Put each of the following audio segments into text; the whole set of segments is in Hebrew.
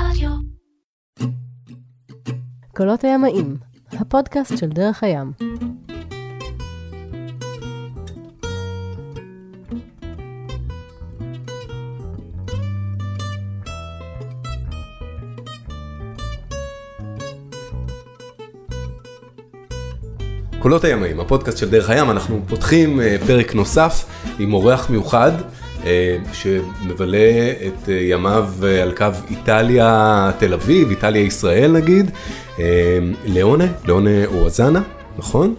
רדיו. קולות הימאים, הפודקאסט של דרך הים. קולות הימאים, הפודקאסט של דרך הים, אנחנו פותחים אה, פרק נוסף עם אורח מיוחד שמבלה את אה, ימיו אה, על קו איטליה תל אביב, איטליה ישראל נגיד, אה, ליאונה, ליאונה אורזנה, נכון?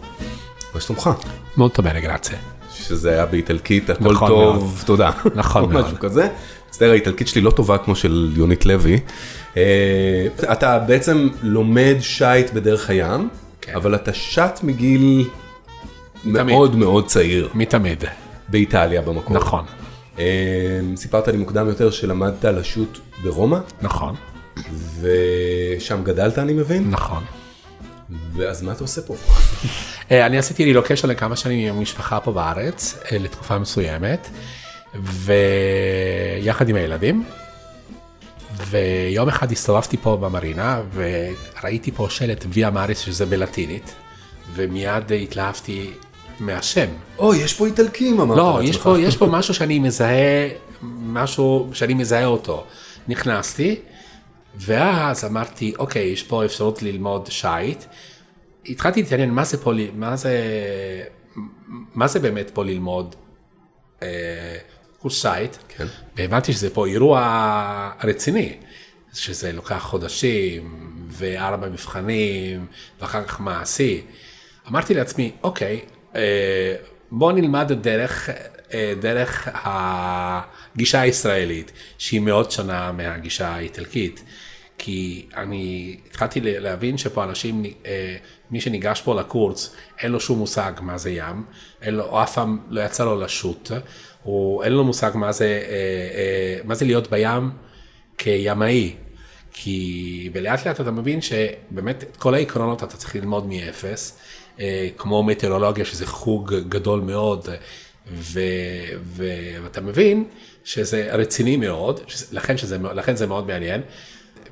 מה שלומך? molto bene, grazie. שזה היה באיטלקית, הכל נכון טוב, מאוד. תודה. נכון או מאוד. משהו כזה. מצטער, האיטלקית שלי לא טובה כמו של יונית לוי. אה, אתה בעצם לומד שייט בדרך הים, כן. אבל אתה שט מגיל מאוד מאוד צעיר, מתמיד, באיטליה במקור. נכון, אה, סיפרת לי מוקדם יותר שלמדת לשוט ברומא, נכון, ושם גדלת אני מבין, נכון. ואז מה אתה עושה פה? אה, אני עשיתי רילוקיישן לכמה שנים עם המשפחה פה בארץ, אה, לתקופה מסוימת, ויחד עם הילדים. ויום אחד הסתובבתי פה במרינה וראיתי פה שלט ויה מאריס שזה בלטינית, ומיד התלהבתי מהשם. אוי, יש פה איטלקים אמרת לא. יש פה, יש פה משהו שאני מזהה, משהו שאני מזהה אותו. נכנסתי, ואז אמרתי, אוקיי, יש פה אפשרות ללמוד שיט. התחלתי להתעניין מה זה פה, מה זה, מה זה באמת פה ללמוד אה, קורס שיט. כן. והבנתי שזה פה אירוע רציני, שזה לוקח חודשים, וארבע מבחנים, ואחר כך מעשי. אמרתי לעצמי, אוקיי, בוא נלמד דרך, אה, דרך הגישה הישראלית, שהיא מאוד שונה מהגישה האיטלקית. כי אני התחלתי להבין שפה אנשים, אה, מי שניגש פה לקורס, אין לו שום מושג מה זה ים, אין לו, אף פעם לא יצא לו לשוט, הוא, אין לו מושג מה זה, אה, אה, מה זה להיות בים כימאי. כי ולאט לאט אתה מבין שבאמת את כל העקרונות אתה צריך ללמוד מאפס, אה, כמו מטאורולוגיה שזה חוג גדול מאוד, ו, ו, ואתה מבין שזה רציני מאוד, שזה, לכן, שזה, לכן זה מאוד מעניין,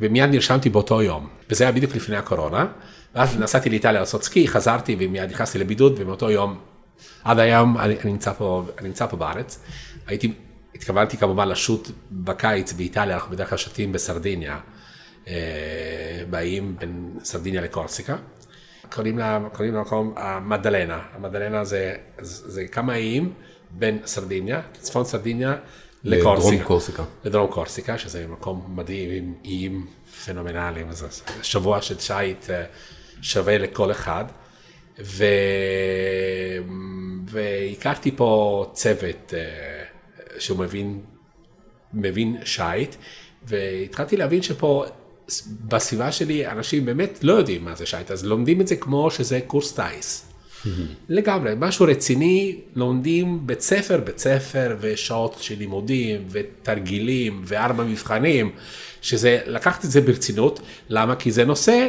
ומיד נרשמתי באותו יום, וזה היה בדיוק לפני הקורונה, ואז נסעתי לאיטליה לעשות סקי, חזרתי ומיד נכנסתי לבידוד, ומאותו יום, עד היום אני, אני, נמצא, פה, אני נמצא פה בארץ, הייתי, התכוונתי כמובן לשוט בקיץ באיטליה, אנחנו בדרך כלל שותים בסרדיניה. אה, באים בין סרדיניה לקורסיקה. קוראים, לה, קוראים למקום המדלנה, המדלנה זה, זה, זה כמה איים בין סרדיניה, צפון סרדיניה לדרום לקורסיקה. קורסיקה. לדרום קורסיקה, שזה מקום מדהים עם איים פנומנליים, אז זה שבוע של שיט אה, שווה לכל אחד. ו... והכרתי פה צוות אה, שהוא מבין, מבין שיט, והתחלתי להבין שפה בסביבה שלי אנשים באמת לא יודעים מה זה שיט, אז לומדים את זה כמו שזה קורס טיס. לגמרי, משהו רציני, לומדים בית ספר, בית ספר, ושעות של לימודים, ותרגילים, וארבע מבחנים, שזה, לקחת את זה ברצינות, למה? כי זה נושא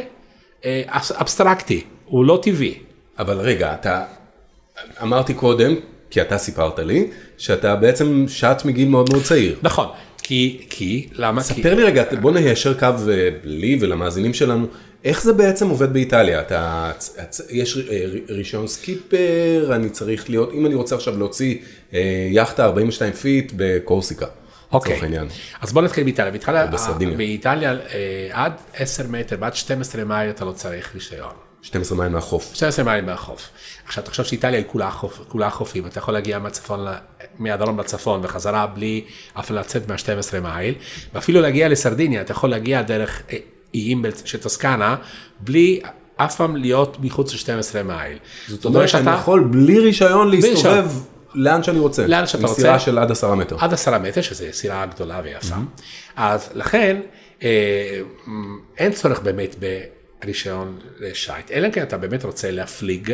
אה, אבס- אבסטרקטי, הוא לא טבעי. אבל רגע, אתה, אמרתי קודם, כי אתה סיפרת לי, שאתה בעצם שט מגיל מאוד מאוד צעיר. נכון, כי, כי, למה? כי, ספר לי רגע, בוא ניישר קו אה, לי ולמאזינים שלנו, איך זה בעצם עובד באיטליה? אתה, יש אה, רישיון סקיפר, אני צריך להיות, אם אני רוצה עכשיו להוציא אה, יאכטה 42 feet בקורסיקה, אוקיי. העניין. אז בוא נתחיל באיטליה. באיטליה. באיטליה עד 10 מטר, ועד 12 מייל אתה לא צריך רישיון. 12 מייל מהחוף. 12 מייל מהחוף. עכשיו תחשוב שאיטליה היא כולה, חוף, כולה חופים, אתה יכול להגיע מהצפון, מהדרום לצפון וחזרה בלי אף לצאת מה-12 מייל, ואפילו להגיע לסרדיניה, אתה יכול להגיע דרך אה, איים של טוסקנה, בלי אף פעם להיות מחוץ ל-12 מייל. זאת אומרת שאני יכול בלי רישיון להסתובב. לאן שאני רוצה. לאן שאתה רוצה. מסירה של עד 10 מטר. עד עשרה מטר, שזו סירה גדולה ויפה. אז לכן אה, אין צורך באמת ברישיון לשייט, אלא אם כן אתה באמת רוצה להפליג,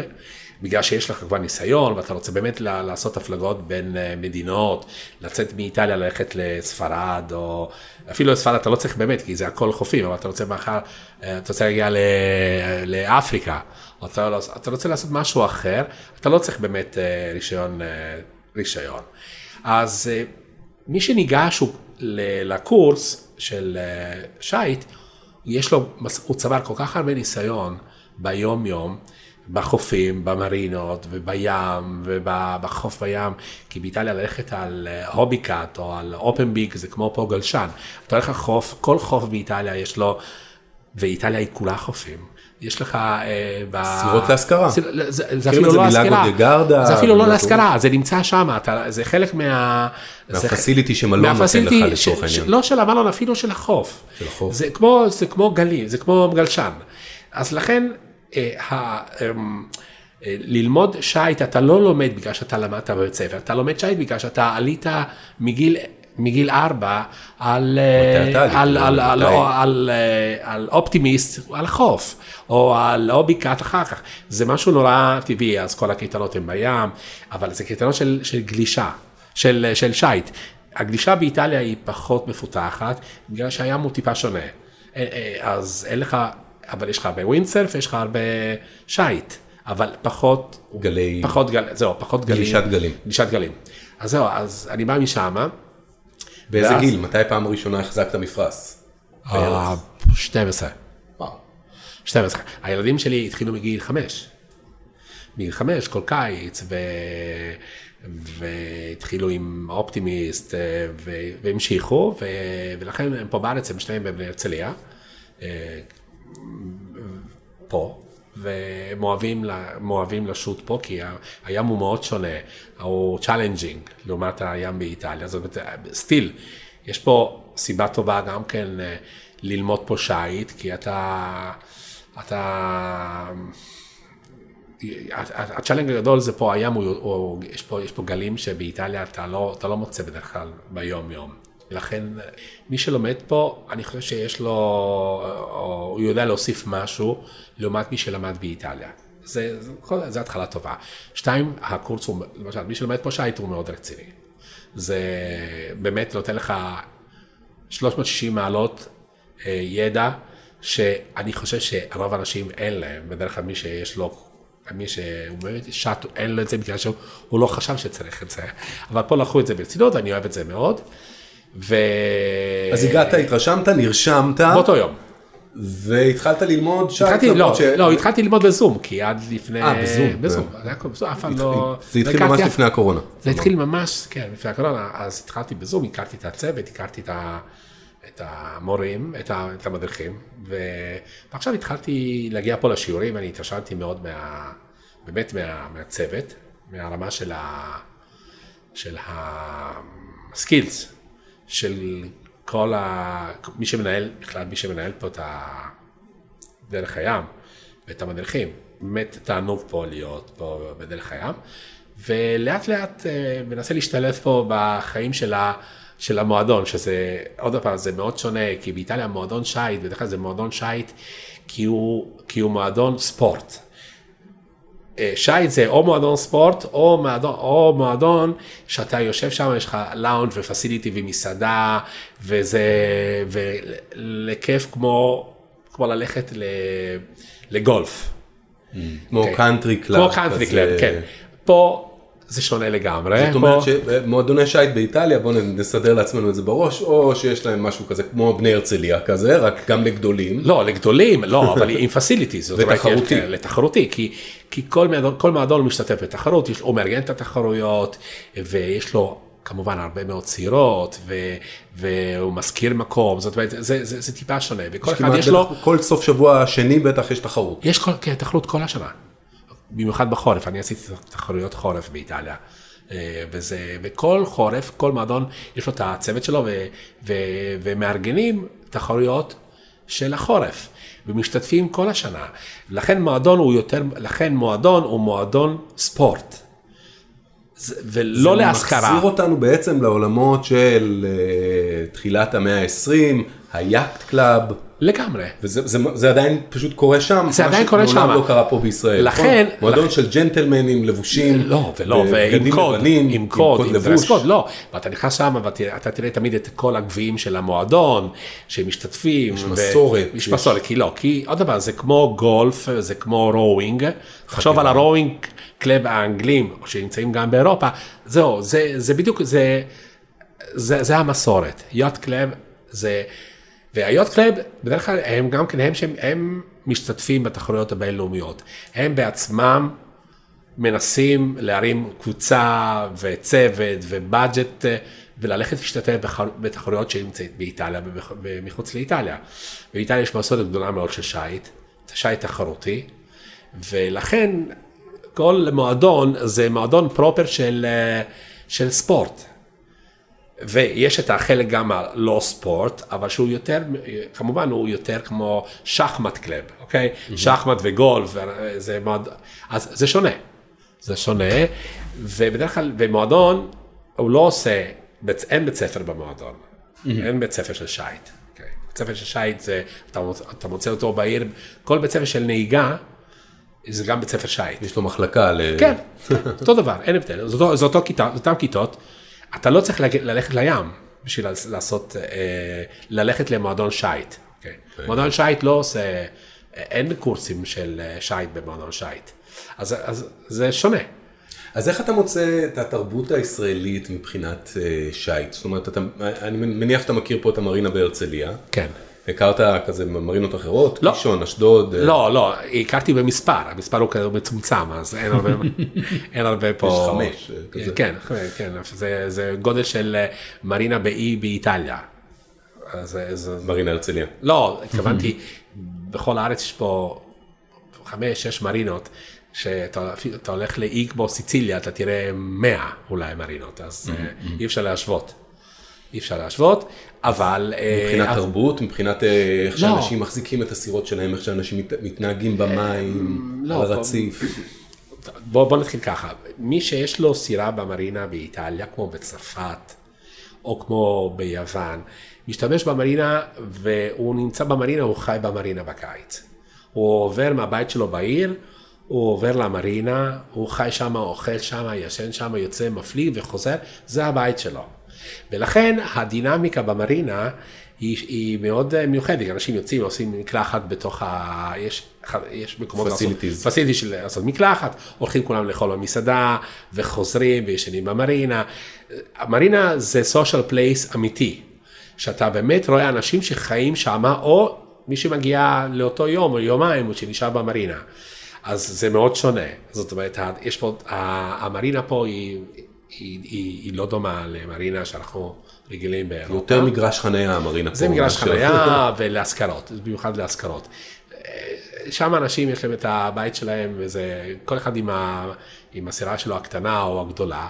בגלל שיש לך כבר ניסיון ואתה רוצה באמת לעשות הפלגות בין אה, מדינות, לצאת מאיטליה ללכת לספרד, או אפילו לספרד אתה לא צריך באמת, כי זה הכל חופים, אבל אתה רוצה מחר, אה, אתה רוצה להגיע ל- לאפריקה, או אתה, לא- אתה רוצה לעשות משהו אחר, אתה לא צריך באמת אה, רישיון, רישיון. אז מי שניגש לקורס של שייט, יש לו, הוא צבר כל כך הרבה ניסיון ביום יום, בחופים, במרינות ובים ובחוף בים, כי באיטליה ללכת על אה, הובי קאט או על אופן ביג זה כמו פה גלשן. אתה הולך לחוף, כל חוף באיטליה יש לו, ואיטליה היא כולה חופים. יש לך... אה, סירות להשכרה. סיר- זה, זה מכירים אפילו זה לא מלאגו להשכרה, זה אפילו לא. להשכרה, זה נמצא שם, זה חלק מה... זה- מהפסיליטי שמלון נותן לך לצורך העניין. לא של המלון, אפילו של החוף. של החוף. זה כמו, זה גלים, זה כמו גלשן. אז לכן, אה, אמ, אה, ללמוד שיט אתה לא לומד בגלל שאתה למדת בבית ספר, אתה לומד שיט בגלל שאתה עלית מגיל... מגיל ארבע על, אה, עלית? על, על, על, מתי? על, אה, על אופטימיסט על החוף, או על הובי קאט אחר כך. זה משהו נורא טבעי, אז כל הקייטנות הן בים, אבל זה קייטנות של, של גלישה, של, של שייט. הגלישה באיטליה היא פחות מפותחת, בגלל שהים הוא טיפה שונה. אה, אז אין לך, אבל יש לך הרבה ווינדסרף, יש לך הרבה שייט, אבל פחות, גלי... פחות גל, זהו, פחות גלים. גלישת גלים. גלישת גלים. אז זהו, אז אני בא משם, באיזה ואז- גיל? מתי פעם ראשונה החזקת מפרש? אה, 12. וואו. 12. הילדים שלי התחילו מגיל 5. מגיל 5, כל קיץ, ו... והתחילו עם אופטימיסט, אה, ו... והמשיכו, ו... ולכן הם פה בארץ, הם שניהם בבני הרצליה, אה, פה, והם אוהבים, אוהבים לשוט פה, כי הים הוא מאוד שונה, הוא challenging לעומת הים באיטליה, זאת אומרת, still, יש פה סיבה טובה גם כן אה, ללמוד פה שיט, כי אתה, אתה, ה challenge הגדול זה פה הים, הוא, הוא, יש, פה, יש פה גלים שבאיטליה אתה לא, אתה לא מוצא בדרך כלל ביום יום. לכן מי שלומד פה, אני חושב שיש לו, הוא יודע להוסיף משהו לעומת מי שלמד באיטליה. זה, זה, זה התחלה טובה. שתיים, הקורס הוא, למשל, מי שלומד פה שייט הוא מאוד רציני. זה באמת נותן לך 360 מעלות אה, ידע, שאני חושב שרוב האנשים אין להם, בדרך כלל מי שיש לו, מי שהוא באמת שט, אין לו את זה בגלל שהוא הוא לא חשב שצריך את זה, אבל פה לקחו את זה ברצינות, אני אוהב את זה מאוד. ו... אז הגעת, התרשמת, נרשמת, באותו יום. והתחלת ללמוד שייט. התחלתי, לא, ש- לא, התחלתי ללמוד בזום, כי עד לפני... אה, בזום. בזום, זה היה בזום, אף פעם לא... זה התחיל לא ממש לפני הקורונה. זה התחיל ממש, כן, לפני הקורונה, אז התחלתי בזום, הכרתי את הצוות, הכרתי את, ה, את המורים, את, ה, את המדריכים, ו, ועכשיו התחלתי להגיע פה לשיעורים, ואני התרשמתי מאוד מה, באמת מה, מהצוות, מהרמה של, ה, של הסקילס, של כל ה... מי שמנהל, בכלל מי שמנהל פה את ה... דרך הים ואת המדריכים. באמת תענוג פה להיות פה בדרך הים, ולאט לאט אה, מנסה להשתלב פה בחיים של, ה, של המועדון, שזה, עוד פעם, זה מאוד שונה, כי באיטליה מועדון שייט, בדרך כלל זה מועדון שייט כי הוא, כי הוא מועדון ספורט. אה, שייט זה או מועדון ספורט או מועדון, או מועדון שאתה יושב שם, יש לך lounge ו facility ומסעדה, וזה, ולכיף כמו, כמו ללכת ל, לגולף. כמו אוקיי. country club. כמו country. club, כן. פה זה שונה לגמרי. זאת אומרת פה- שמועדוני שייט באיטליה, בואו נסדר לעצמנו את זה בראש, או שיש להם משהו כזה כמו בני הרצליה כזה, רק גם לגדולים. לא, לגדולים, לא, אבל עם ותחרותי. יש- כן, לתחרותי, כי, כי כל מועדון, כל מועדון משתתף בתחרות, יש, הוא מארגן את התחרויות, ויש לו כמובן הרבה מאוד צעירות, ו, והוא מזכיר מקום, זאת אומרת, זה, זה, זה, זה טיפה שונה, וכל אחד יש לו, כל סוף שבוע שני בטח יש תחרות. יש כל, כן, תחרות כל השנה. במיוחד בחורף, אני עשיתי תחרויות חורף באיטליה. אה, וזה, וכל חורף, כל מועדון, יש לו את הצוות שלו, ו, ו, ומארגנים תחרויות של החורף. ומשתתפים כל השנה. לכן מועדון הוא יותר, לכן מועדון הוא מועדון ספורט. זה- ולא להשכרה. זה מחזיר אותנו בעצם לעולמות של אה, תחילת המאה ה-20, ה yacht club, לגמרי. וזה זה, זה עדיין פשוט קורה שם. זה מה עדיין קורה שמעולם שם. לא קרה פה בישראל. לכן- נכון? מועדון של ג'נטלמנים לבושים. לא, ולא, ועם בבגדים קוד, לבנים, עם קוד, עם לבוש. dress code, לא. ואתה נכנס שם ואתה תראה תמיד את כל הגביעים של המועדון, שמשתתפים. יש ו- מסורת, יש מסורת, כי לא, כי עוד דבר, זה כמו גולף, זה כמו rowing. תחשוב על ה rowing club האנגלים, שנמצאים גם באירופה, זהו, זה, זה בדיוק, זה... זה, זה המסורת, yacht club זה, וה yacht club בדרך כלל הם גם כן, הם, שהם, הם משתתפים בתחרויות הבינלאומיות, הם בעצמם מנסים להרים קבוצה וצוות ו budget אה, וללכת להשתתף בתחרויות שנמצאות באיטליה ומחוץ לאיטליה. באיטליה יש מסורת גדולה מאוד של שיט, שיט תחרותי, ולכן כל מועדון זה מועדון פרופר של, אה, של ספורט. ויש את החלק גם הלא ספורט, אבל שהוא יותר, כמובן הוא יותר כמו שחמט קלב, אוקיי? Mm-hmm. שחמט וגולף, זה מאוד, אז זה שונה. זה שונה, ובדרך כלל במועדון הוא לא עושה, אין בית ספר במועדון, mm-hmm. אין בית ספר של שייט. אוקיי? בית ספר של שייט זה, אתה, מוצא- אתה מוצא אותו בעיר, כל בית ספר של נהיגה, זה גם בית ספר שייט. יש לו מחלקה ל... כן, אותו דבר, אין הבדל, זה אותו, זה אותו כיתה, זה אותם כיתות, אתה לא צריך ללכת לים בשביל לעש- לעשות, אה, ללכת למועדון שייט. אוקיי? מועדון שייט לא עושה, אין קורסים של אה, שייט במועדון שייט. אז, אז זה שונה. אז איך אתה מוצא את התרבות הישראלית מבחינת אה, שייט? זאת אומרת, אתה, אני מניח שאתה מכיר פה את המרינה בהרצליה. כן. הכרת כזה מרינות אחרות? לא. קישון, אשדוד? אה, לא, לא, הכרתי במספר, המספר הוא כזה מצומצם, אז אין הרבה, אין הרבה פה. יש חמש, אה, כזה. כן, כן, זה, זה גודל של אה, מרינה באי באיטליה. אז זה- מרינה הרצליה. לא, התכוונתי, בכל הארץ יש פה חמש, שש מרינות, שאתה הולך לאי כמו סיציליה, אתה תראה מאה אולי מרינות, אז אה, אי אפשר להשוות. אי אפשר להשוות, אבל... אה, מבחינת אז- תרבות, מבחינת אה, איך לא. שאנשים מחזיקים את הסירות שלהם, איך שאנשים מת- מתנהגים במים, לא, על פה- הרציף. בוא, בוא נתחיל ככה, מי שיש לו סירה במרינה באיטליה, כמו בצרפת, או כמו ביוון, משתמש במרינה והוא נמצא במרינה, הוא חי במרינה בקיץ. הוא עובר מהבית שלו בעיר, הוא עובר למרינה, הוא חי שם, אוכל שם, ישן שם, יוצא, מפליג וחוזר, זה הבית שלו. ולכן הדינמיקה במרינה היא, היא מאוד מיוחדת, אנשים יוצאים, עושים מקלחת בתוך ה... יש, יש מקומות Facilities. פסיליטי של לעשות מקלחת, הולכים כולם לאכול במסעדה, וחוזרים וישנים במרינה. המרינה זה social place אמיתי, שאתה באמת רואה אנשים שחיים שם, או מי שמגיע לאותו יום או יומיים, או שנשאר במרינה. אז זה מאוד שונה, זאת אומרת, יש פה, המרינה פה היא, היא, היא, היא לא דומה למרינה שאנחנו רגילים באירופה. יותר מגרש חניה המרינה פה. זה מגרש חניה ולהשכרות, במיוחד להשכרות. שם אנשים יש להם את הבית שלהם, וזה, כל אחד עם, ה, עם הסירה שלו הקטנה או הגדולה,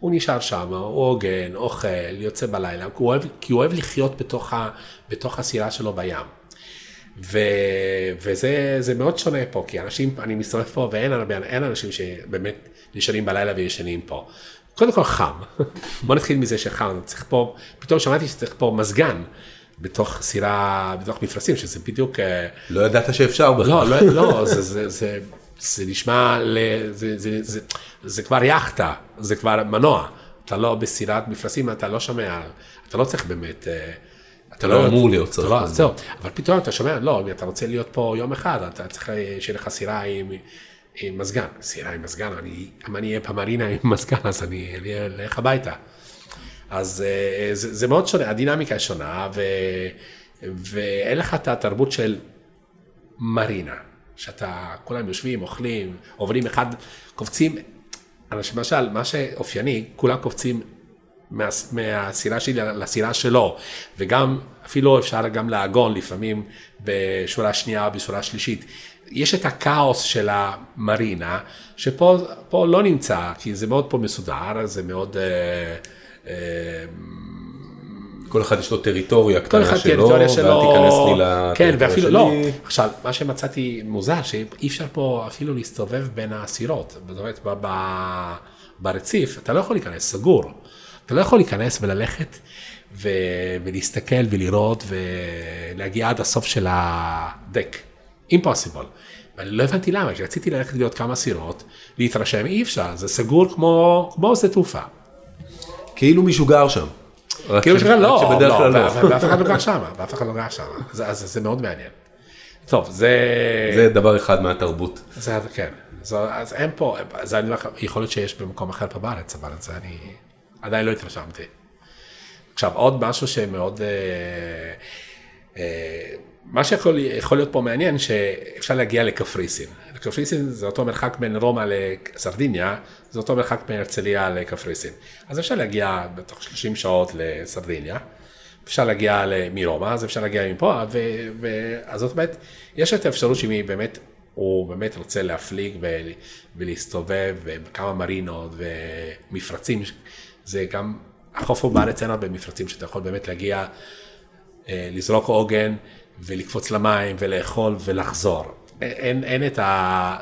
הוא נשאר שם, הוא הוגן, אוכל, יוצא בלילה, הוא אוהב, כי הוא אוהב לחיות בתוך, ה, בתוך הסירה שלו בים. ו, וזה זה מאוד שונה פה, כי אנשים, אני מסתובב פה ואין הרבה, אנשים שבאמת נשארים בלילה וישנים פה. קודם כל חם, בוא נתחיל מזה שחם, צריך פה, פתאום שמעתי שצריך פה מזגן בתוך סירה, בתוך מפרשים, שזה בדיוק, אה, לא ידעת שאפשר בכלל. לא, לא, לא, זה, זה, זה, זה נשמע, ל, זה, זה, זה, זה כבר יאכטה, זה כבר מנוע, אתה לא בסירת מפרשים, אתה לא שומע, אתה לא צריך באמת, אה, אתה לא אמור להיות צריך לא. זהו, אבל פתאום אתה שומע, לא, אם אתה רוצה להיות פה יום אחד, אתה צריך אה, שיהיה לך סירה עם, עם מזגן, סירה עם מזגן, אני, אם אני אהיה במרינה עם מזגן, אז אני אלך הביתה. אז אה, זה, זה מאוד שונה, הדינמיקה היא שונה, ו, ואין לך את התרבות של מרינה, שאתה, כולם יושבים, אוכלים, עוברים אחד, קופצים, אנשים, למשל, מה שאופייני, כולם קופצים מה, מהסירה שלי לסירה שלו, וגם, אפילו אפשר גם לעגון לפעמים בשורה שנייה בשורה שלישית. יש את הכאוס של המרינה, שפה פה לא נמצא, כי זה מאוד פה מסודר, זה מאוד... אה, אה, כל אחד יש לו טריטוריה קטנה שלו, ואל תיכנס לי כן, לטריטוריה ואפילו שלי. לא, עכשיו, מה שמצאתי מוזר, שאי אפשר פה אפילו להסתובב בין הסירות, זאת אומרת, ברציף, אתה לא יכול להיכנס, סגור, אתה לא יכול להיכנס וללכת. ולהסתכל ולראות ולהגיע עד הסוף של הדק, impossible. ואני לא הבנתי למה, כי רציתי ללכת לראות כמה סירות, להתרשם, אי אפשר, זה סגור כמו, כמו שדה תעופה. כאילו מישהו גר שם. כאילו ש- שבכלל לא, לא, לא. ואף- אחד לא גר שם, ואף אחד לא גר שם, אז אז זה מאוד מעניין. טוב, זה, זה דבר אחד מהתרבות. זה, כן, אז, אז אין פה, זה אני אומר לך, יכול להיות שיש במקום אחר פה בארץ, אבל זה אני עדיין לא התרשמתי. עכשיו עוד משהו שמאוד, אה, אה, מה שיכול יכול להיות פה מעניין שאפשר להגיע לקפריסין. קפריסין זה אותו מרחק בין רומא לסרדיניה, זה אותו מרחק בין הרצליה לקפריסין. אז אפשר להגיע בתוך 30 שעות לסרדיניה, אפשר להגיע מרומא, אז אפשר להגיע מפה, אז זאת אומרת, יש את האפשרות היא באמת, הוא באמת רוצה להפליג ו- ולהסתובב בכמה מרינות ומפרצים, זה גם, החוף הוא בארץ אין הרבה מפרצים שאתה יכול באמת להגיע, אה, לזרוק עוגן ולקפוץ למים ולאכול ולחזור. אין, אין את ה...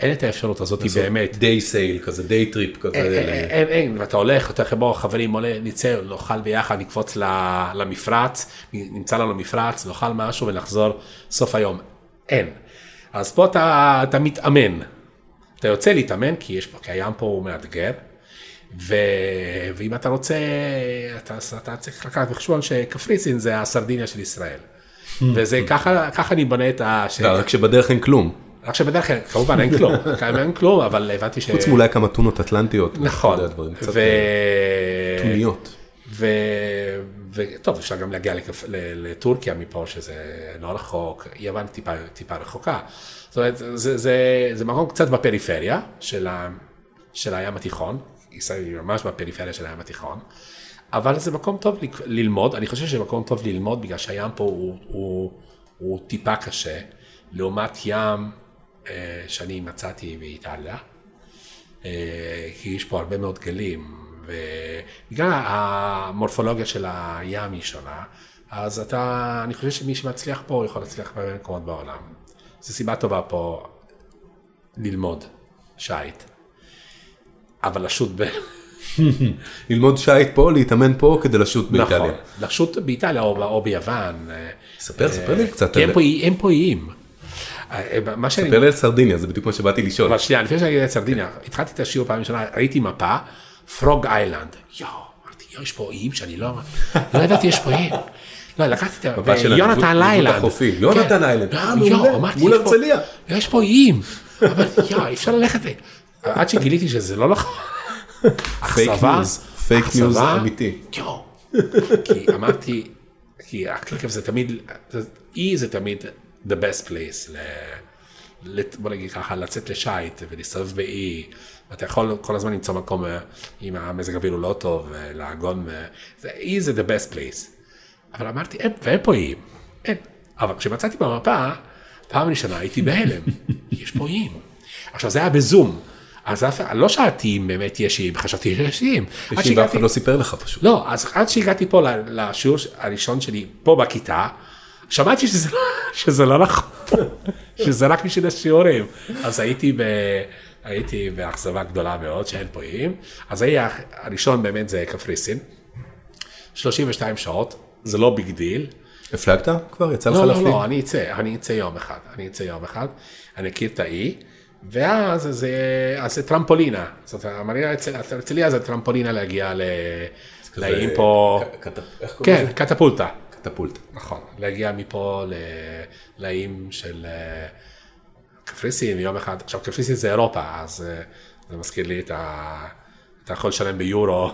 אין את האפשרות הזאת באמת. day sail כזה, day trip כזה. אין, אין, אין, אין, ואתה הולך, אתה אומר חברים, עולה, נצא, נאכל ביחד, נקפוץ למפרץ, נמצא לנו מפרץ, נאכל משהו ונחזור סוף היום. אין. אז פה אתה, אתה מתאמן. אתה יוצא להתאמן כי יש פה, כי הים פה הוא מאתגר. ו... ואם אתה רוצה, אתה, אתה צריך לקחת בחשבון שקפריסין זה הסרדיניה של ישראל. וזה ככה, ככה אני בונה את ה... רק שבדרך אין כלום. רק שבדרך כלל, כמובן אין כלום, אין כלום, אבל הבנתי ש... חוץ מאולי כמה טונות אטלנטיות. נכון. ו... אה, טוניות. וטוב, אפשר גם להגיע לטורקיה מפה, שזה לא רחוק, יוון טיפה, טיפה רחוקה. זאת אומרת, זה, זה, זה מקום קצת בפריפריה של, ה, של הים התיכון, ישראל היא ממש בפריפריה של הים התיכון, אבל זה מקום טוב ללמוד, אני חושב שזה מקום טוב ללמוד בגלל שהים פה הוא, הוא, הוא טיפה קשה, לעומת ים אה, שאני מצאתי באיטליה, אה, כי יש פה הרבה מאוד גלים, ובגלל המורפולוגיה של הים היא שונה, אז אתה, אני חושב שמי שמצליח פה יכול להצליח בהרבה מקומות בעולם. זו סיבה טובה פה ללמוד שייט. אבל לשוט ב... ללמוד שייט פה, להתאמן פה כדי לשוט באיטליה. נכון, לשוט באיטליה או, ביוון. ספר, ספר לי קצת. כי הם פה איים. ספר לי על סרדיניה, זה בדיוק מה שבאתי לשאול. אבל שנייה, לפני שאני אגיד על סרדיניה, התחלתי את השיעור פעם ראשונה, ראיתי מפה, פרוג איילנד. יואו, אמרתי, יואו, יש פה איים שאני לא... לא ידעתי, יש פה איים. לא, לקחתי את ה... יונתן איילנד. יונתן איילנד, מול הרצליה. יש פה איים. אמרתי, יואו, אפשר ללכת... עד שגיליתי שזה לא נכון. fake news, fake news אמיתי. כי אמרתי, כי הקרקב זה תמיד, אי זה תמיד the best place, ל, בוא נגיד ככה, לצאת לשייט ולהסתובב באי, ואתה יכול כל הזמן למצוא מקום אה, אם המזג האוויר הוא לא טוב, אה, לעגון, אה, אי זה the best place. אבל אמרתי, אין, ואין פה איים, אין. אבל כשמצאתי במפה, פעם ראשונה הייתי בהלם, יש פה איים. עכשיו זה היה בזום. אז אף לא שאלתי אם באמת יש איים, חשבתי שיש איים. יש איים ואף אחד לא סיפר לך פשוט. לא, אז עד שהגעתי פה לשיעור הראשון שלי, פה בכיתה, שמעתי שזה, לא, שזה לא נכון, שזה רק בשביל השיעורים. אז הייתי, ב, הייתי באכזבה גדולה מאוד שאין פה איים. אז היה הראשון באמת זה קפריסין, 32 שעות, זה לא big deal. הפלגת כבר? יצא לך לא, להפליג? לא, לא, אני אצא, אני אצא יום אחד, אני אצא יום אחד, אני אכיר את האי. ואז זה, אז זה טרמפולינה, זאת אומרת, הרצליה זה טרמפולינה להגיע לאיים פה, כן, קטפולטה. קטפולטה. נכון, להגיע מפה לאיים של קפריסין יום אחד, עכשיו קפריסין זה אירופה, אז זה מזכיר לי את ה... אתה יכול לשלם ביורו,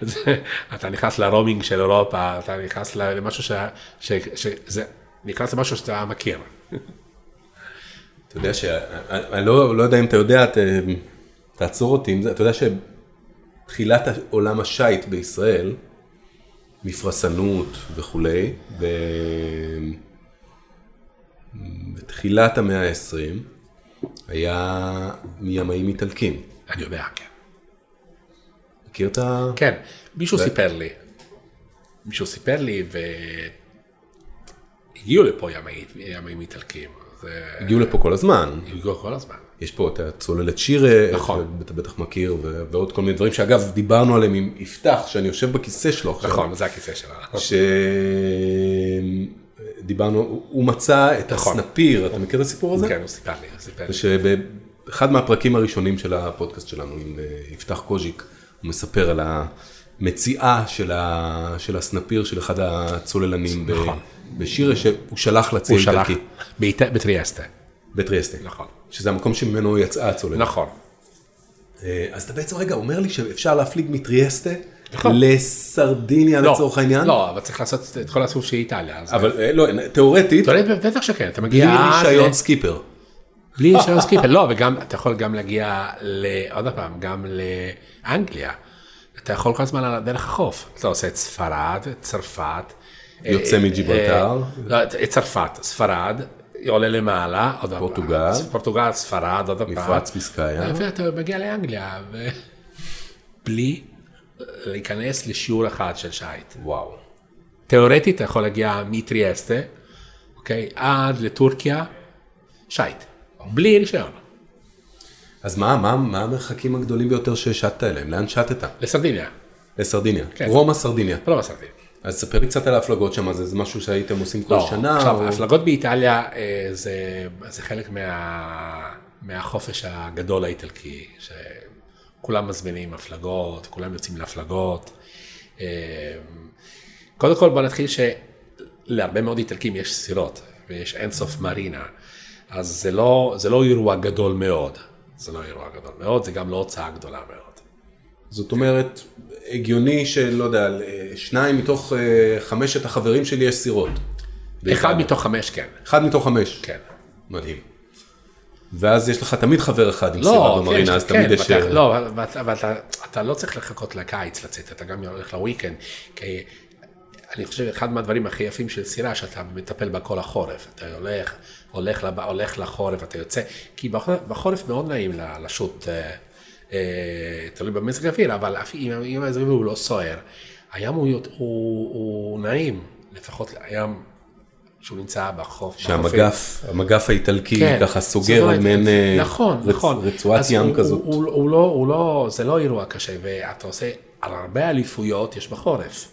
אתה נכנס לרומינג של אירופה, אתה נכנס למשהו ש... נכנס למשהו שאתה מכיר. אתה יודע ש... אני לא, לא יודע אם אתה יודע, ת, תעצור אותי, אתה יודע שתחילת עולם השייט בישראל, מפרסנות וכולי, ב... בתחילת המאה ה-20, היה מימאים איטלקים. אני יודע, כן. מכיר את ה... כן, מישהו ו... סיפר לי. מישהו סיפר לי והגיעו לפה ימאים איטלקים. הגיעו לפה כל הזמן. הגיעו כל הזמן. יש פה את הצוללת שירה, נכון. אתה בטח מכיר, ועוד כל מיני דברים שאגב דיברנו עליהם עם יפתח, שאני יושב בכיסא שלו עכשיו. נכון, זה הכיסא שלו. שדיברנו, הוא מצא את נכון. הסנפיר, אתה מכיר את הסיפור הזה? כן, הוא סיפר לי, הוא סיפר לי. שבאחד מהפרקים הראשונים של הפודקאסט שלנו עם אה, יפתח קוז'יק, הוא מספר על המציאה של הסנפיר של אחד הצוללנים. נכון. בשירה שהוא שלח לצי איטלקי. הוא שלח, בטריאסטה. בטריאסטה. נכון. שזה המקום שממנו יצאה הצוללת. נכון. אה, אז אתה בעצם רגע אומר לי שאפשר להפליג מטריאסטה נכון. לסרדיניה לא, לצורך העניין? לא, אבל צריך לעשות את כל הסיבוב של איטליה. אבל אה, לא, תיאורטית, בטח שכן, אתה בלי מגיע... עד... רישיון סקיפר. בלי רישיון סקיפר, לא, וגם, אתה יכול גם להגיע, עוד פעם, גם לאנגליה. אתה יכול כל הזמן דרך החוף. אתה עושה את ספרד, צרפת. יוצא אה, מג'יברלטר. אה, לא, צרפת, ספרד, עולה למעלה, עוד פעם, פורטוגל. פורטוגל, ספרד, עוד פעם. מפרץ ביסקאיה. ואתה מגיע לאנגליה, בלי להיכנס לשיעור אחד של שיט. וואו. תיאורטית אתה יכול להגיע מטריאסטה, אוקיי, עד לטורקיה, שייט, בלי רישיון, אז מה, מה, מה המרחקים הגדולים ביותר שהשטת אליהם? לאן שטת? לסרדיניה, לסרדיניה. כן. רומא סרדיניה. לא בסרדין. אז ספר לי קצת על ההפלגות שם, זה זה משהו שהייתם עושים כל לא, שנה? עכשיו, או- ההפלגות באיטליה אה, זה, זה חלק מה, מהחופש הגדול האיטלקי, שכולם מזמינים הפלגות, כולם יוצאים להפלגות. אה, קודם כל בוא נתחיל שלהרבה מאוד איטלקים יש סירות, ויש אינסוף מרינה, אז זה לא, זה לא אירוע גדול מאוד, זה לא אירוע גדול מאוד, זה גם לא הוצאה גדולה מאוד. זאת אומרת, הגיוני שלא יודע, שניים מתוך אה, חמשת החברים שלי יש סירות. אחד. מתוך חמש כן, אחד מתוך חמש. כן. מדהים. ואז יש לך תמיד חבר אחד עם סירה במרינה, אז תמיד יש... אה, לא, אבל אתה- אבל אתה- אתה לא צריך לחכות לקיץ לצאת, אתה גם הולך לוויקנד. כי אני חושב אחד מהדברים הכי יפים של סירה, שאתה מטפל בה כל החורף. אתה הולך, הולך, הולך לחורף, אתה יוצא, כי בחורף, בחורף מאוד נעים לשוט, אה, תלוי במזג האוויר, אבל אם המזג האוויר הוא לא סוער, הים הוא, הוא, הוא נעים, לפחות הים שהוא נמצא בחוף. שהמגף, המגף האיטלקי ככה זאת סוגר אומרת, מעין אה, נכון, רצ- נכון. רצועת ים הוא- כזאת. הוא, הוא, הוא, לא, הוא לא, זה לא אירוע קשה, ואתה עושה, על הרבה אליפויות יש בחורף.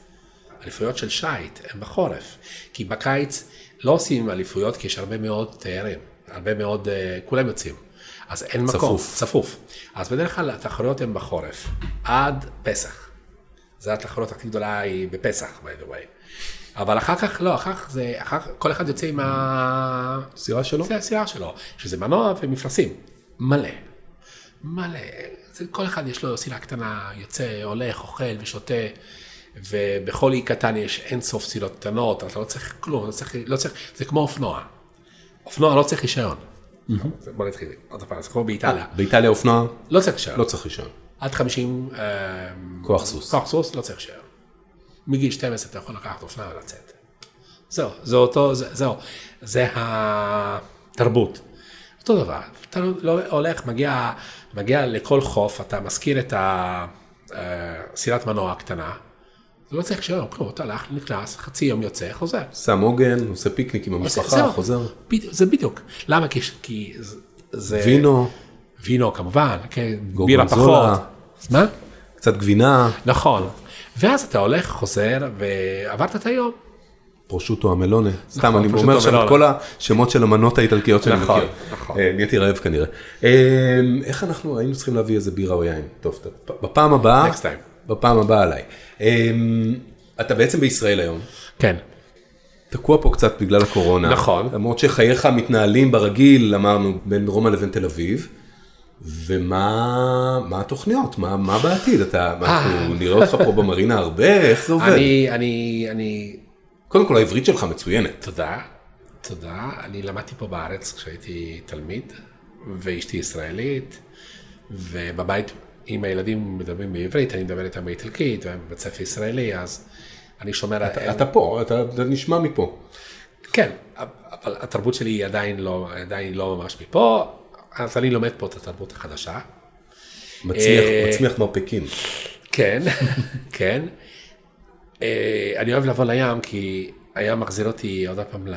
אליפויות של שיט הן בחורף. כי בקיץ לא עושים אליפויות, כי יש הרבה מאוד תיירים, הרבה מאוד, אה, כולם יוצאים. אז אין מקום. צפוף. אז בדרך כלל התחרויות הן בחורף, עד פסח. זו התחרות הכי גדולה היא בפסח, by the way. אבל אחר כך, לא, אחר כך זה, אחר כך, כל אחד יוצא עם ה... סירה שלו? זה הסירה שלו, שזה מנוע ומפרשים, מלא. מלא. זה, כל אחד יש לו סירה קטנה, יוצא, הולך, אוכל ושותה, ובכל אי קטן יש אין סוף סירות קטנות, אתה לא צריך כלום, לא צריך, לא צריך, זה כמו אופנוע. אופנוע לא צריך רישיון. בוא נתחיל, עוד פעם, זה כמו באיטליה. באיטליה אופנוע לא צריך רישיון. לא צריך רישיון. עד 50 אה, כוח סוס. כוח סוס לא צריך רישיון. מגיל 12 אתה יכול לקחת אופנוע ולצאת. זהו, זה אותו, זה, זהו, זה התרבות. אותו דבר, אתה לא הולך, מגיע, מגיע לכל חוף, אתה מזכיר את הסירת מנוע הקטנה, זה לא צריך רישיון, כלום, אתה הולך, נכנס, חצי יום יוצא, חוזר. שם עוגן, עושה פיקניק עם המשפחה, חוזר. זה בדיוק. למה? כי, זה-. וינו, וינו כמובן, כן, בירה. פחות. מה? קצת גבינה, נכון. ואז אתה הולך, חוזר, ועברת את היום. פרושוטו המלונה. סתם, נכון, אני אומר עכשיו את. כל השמות של המנות האיטלקיות שאני נכון, מכיר. נכון. אה, נהייתי רעב כנראה. אה, איך אנחנו היינו צריכים להביא איזה בירה או יין? טוב, בפעם הבאה. בפעם הבאה עליי. אה, אתה בעצם בישראל היום. כן. תקוע פה קצת בגלל הקורונה. נכון. למרות שחייך מתנהלים ברגיל, אמרנו, בין רומא לבין תל אביב. ומה מה התוכניות? מה, מה בעתיד? אתה, מה, אנחנו נראה אותך פה במרינה הרבה? איך זה עובד? אה. אני, אני, אני, קודם כל העברית שלך מצוינת. תודה, תודה. אני למדתי פה בארץ כשהייתי תלמיד, ואשתי ישראלית, ובבית עם הילדים מדברים בעברית, אני מדבר איתם באיטלקית, והם בבית ספר ישראלי, אז אני שומר... אתה פה, אתה, אתה נשמע מפה. כן, אבל התרבות שלי היא עדיין לא, עדיין לא ממש מפה, אז אני לומד פה את התרבות החדשה. מצמיח, אה, מצמיח מרפקים. כן, כן. אה, אני אוהב לבוא לים כי הים מחזיר אותי עוד פעם ל...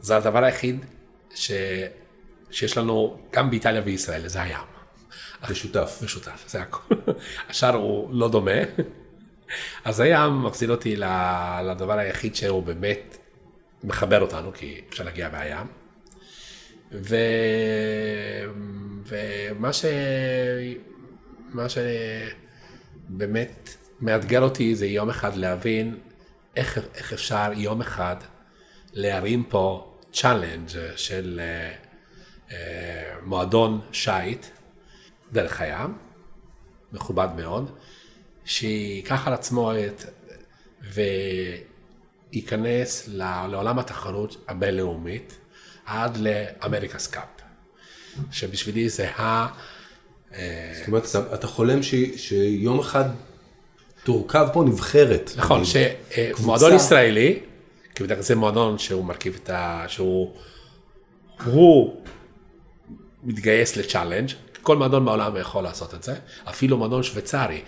זה הדבר היחיד ש... שיש לנו גם באיטליה וישראל, זה הים. משותף. משותף, זה הכל. השאר הוא לא דומה. אז הים מחזיר אותי לדבר היחיד שהוא באמת מחבר אותנו, כי אפשר להגיע מהים. ו... ומה ש... מה שבאמת מאתגר אותי זה יום אחד להבין איך, איך אפשר יום אחד להרים פה challenge של אה, אה, מועדון שיט דרך הים, מכובד מאוד, שייקח על עצמו את, וייכנס לעולם התחרות הבינלאומית עד ל America's Cup, שבשבילי זה ה... זאת אומרת, אתה, אתה חולם ש, שיום אחד תורכב פה נבחרת. נכון, שמועדון ישראלי, כי בדרך כלל זה מועדון שהוא מרכיב את ה... שהוא... הוא מתגייס לצ'אלנג', כל מועדון בעולם יכול לעשות את זה, אפילו מועדון שוויצרי.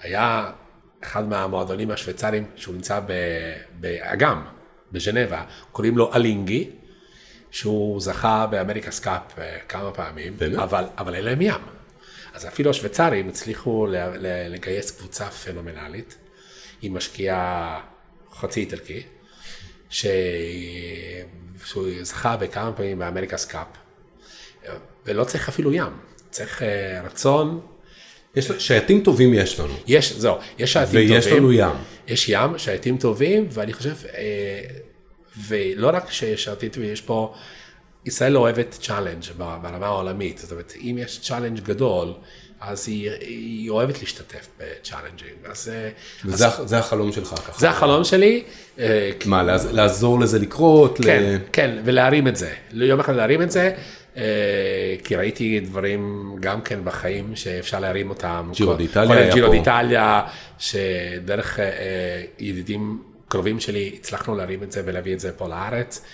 היה אחד מהמועדונים השוויצריים שהוא נמצא באגם, בז'נבה, קוראים לו אלינגי, שהוא זכה ב America's Cup אה, כמה פעמים, אבל, אבל אין להם ים. אז אפילו השוויצרים הצליחו לגייס קבוצה פנומנלית, היא משקיעה חצי איטלקי, ש... שהוא זכה בכמה פעמים ב America's Cup, ולא צריך אפילו ים, צריך אה, רצון. יש, שייטים טובים יש לנו. יש, זהו, יש שייטים טובים. ויש לנו ים. יש ים, שייטים טובים, ואני חושב, אה, ולא רק שיש שייטים טובים, יש פה... ישראל אוהבת challenge ברמה העולמית, זאת אומרת, אם יש challenge גדול, אז היא, היא אוהבת להשתתף ב challenge-ים. אז, וזה אז, זה החלום שלך ככה. זה החלום שלי. מה, לעזור לזה לקרות? כן, ל... כן, ולהרים את זה. יום אחד להרים את זה, כי ראיתי דברים גם כן בחיים שאפשר להרים אותם. ג'ירו דיטליה היה פה. ג'ירו דיטליה, שדרך ידידים קרובים שלי הצלחנו להרים את זה ולהביא את זה פה לארץ.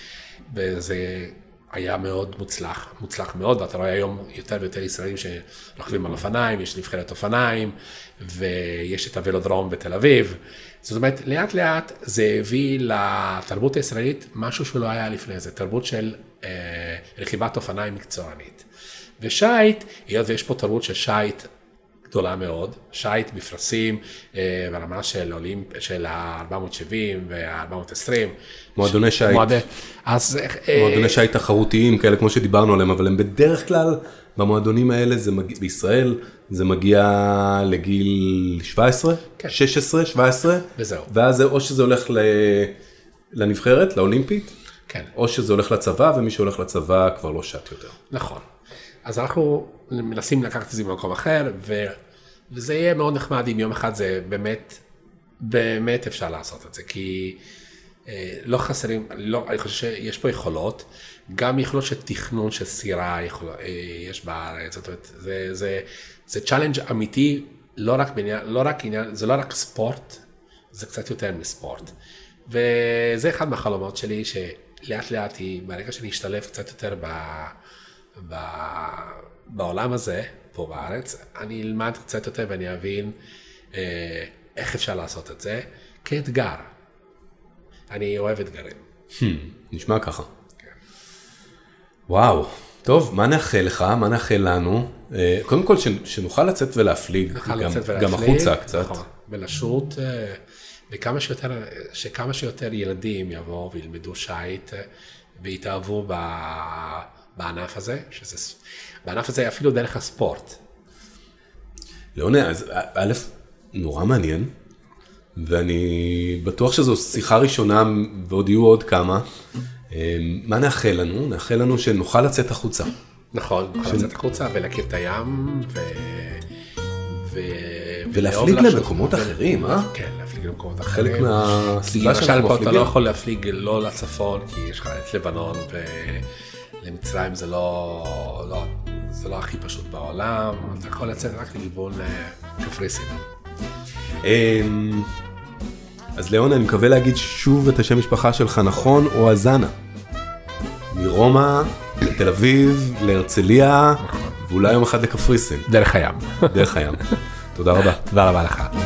וזה היה מאוד מוצלח, מוצלח מאוד, ואתה רואה היום יותר ויותר ישראלים שרוכבים על אופניים, יש נבחרת אופניים, ויש את הוולודרום בתל אביב. זאת אומרת, לאט לאט זה הביא לתרבות הישראלית משהו שלא היה לפני זה, תרבות של אה, רכיבת אופניים מקצוענית. ושייט, היות ויש פה תרבות של שייט גדולה מאוד, שייט מפרשים אה, ברמה של עולים, של ה-470 וה-420. מועדוני שייט. מועד... אז... מועדוני שייט תחרותיים כאלה כמו שדיברנו עליהם, אבל הם בדרך כלל, במועדונים האלה, זה מגיע, בישראל, זה מגיע לגיל 17, כן. 16, 17. וזהו. ואז או שזה הולך ל... לנבחרת, לאולימפית, כן. או שזה הולך לצבא, ומי שהולך לצבא כבר לא שט יותר. נכון. אז אנחנו מנסים לקחת את זה במקום אחר, ו... וזה יהיה מאוד נחמד אם יום אחד זה באמת, באמת אפשר לעשות את זה, כי אה, לא חסרים, לא, אני חושב שיש פה יכולות, גם יכולות של תכנון של סירה יכול, אה, יש בארץ, זאת אומרת, זה, זה, זה challenge אמיתי, לא רק, בעניין, לא רק עניין, זה לא רק ספורט, זה קצת יותר מספורט. וזה אחד מהחלומות שלי, שלאט לאט היא, ברגע שאני אשתלב קצת יותר ב... ב... בעולם הזה, פה בארץ, אני אלמד קצת יותר ואני אבין אה, איך אפשר לעשות את זה כאתגר. אני אוהב אתגרים. Hmm, נשמע ככה. כן. וואו, טוב, מה נאחל לך? מה נאחל לנו? אה, קודם כל, שנוכל לצאת ולהפליג, גם, לצאת ולהפליג גם החוצה קצת. נכון, ולשוט, אה, וכמה שיותר, שכמה שיותר ילדים יבואו וילמדו שיט אה, ויתאהבו ב... בענף הזה, שזה, בענף הזה אפילו דרך הספורט. ליאונה, אז א', נורא מעניין, ואני בטוח שזו שיחה ראשונה ועוד יהיו עוד כמה. אה, מה נאחל לנו? נאחל לנו שנוכל לצאת החוצה. נכון, נוכל ש... לצאת החוצה ולהכיר את הים, ו... ו... ולהפליג למקומות אחרים, אה? כן, להפליג למקומות אחרים. חלק מהסיבה שאנחנו מפליגים. למשל פה אתה לא יכול להפליג לא לצפון, כי יש לך את לבנון, ו... למצרים זה לא, לא, זה לא הכי פשוט בעולם, אתה יכול לצאת רק לכיוון אה, קפריסין. אמ, אז ליאון, אני מקווה להגיד שוב את השם משפחה שלך נכון, או הזנה. מרומא לתל אביב, להרצליה, ואולי יום אחד לקפריסין. דרך הים. דרך הים. תודה רבה. תודה רבה לך.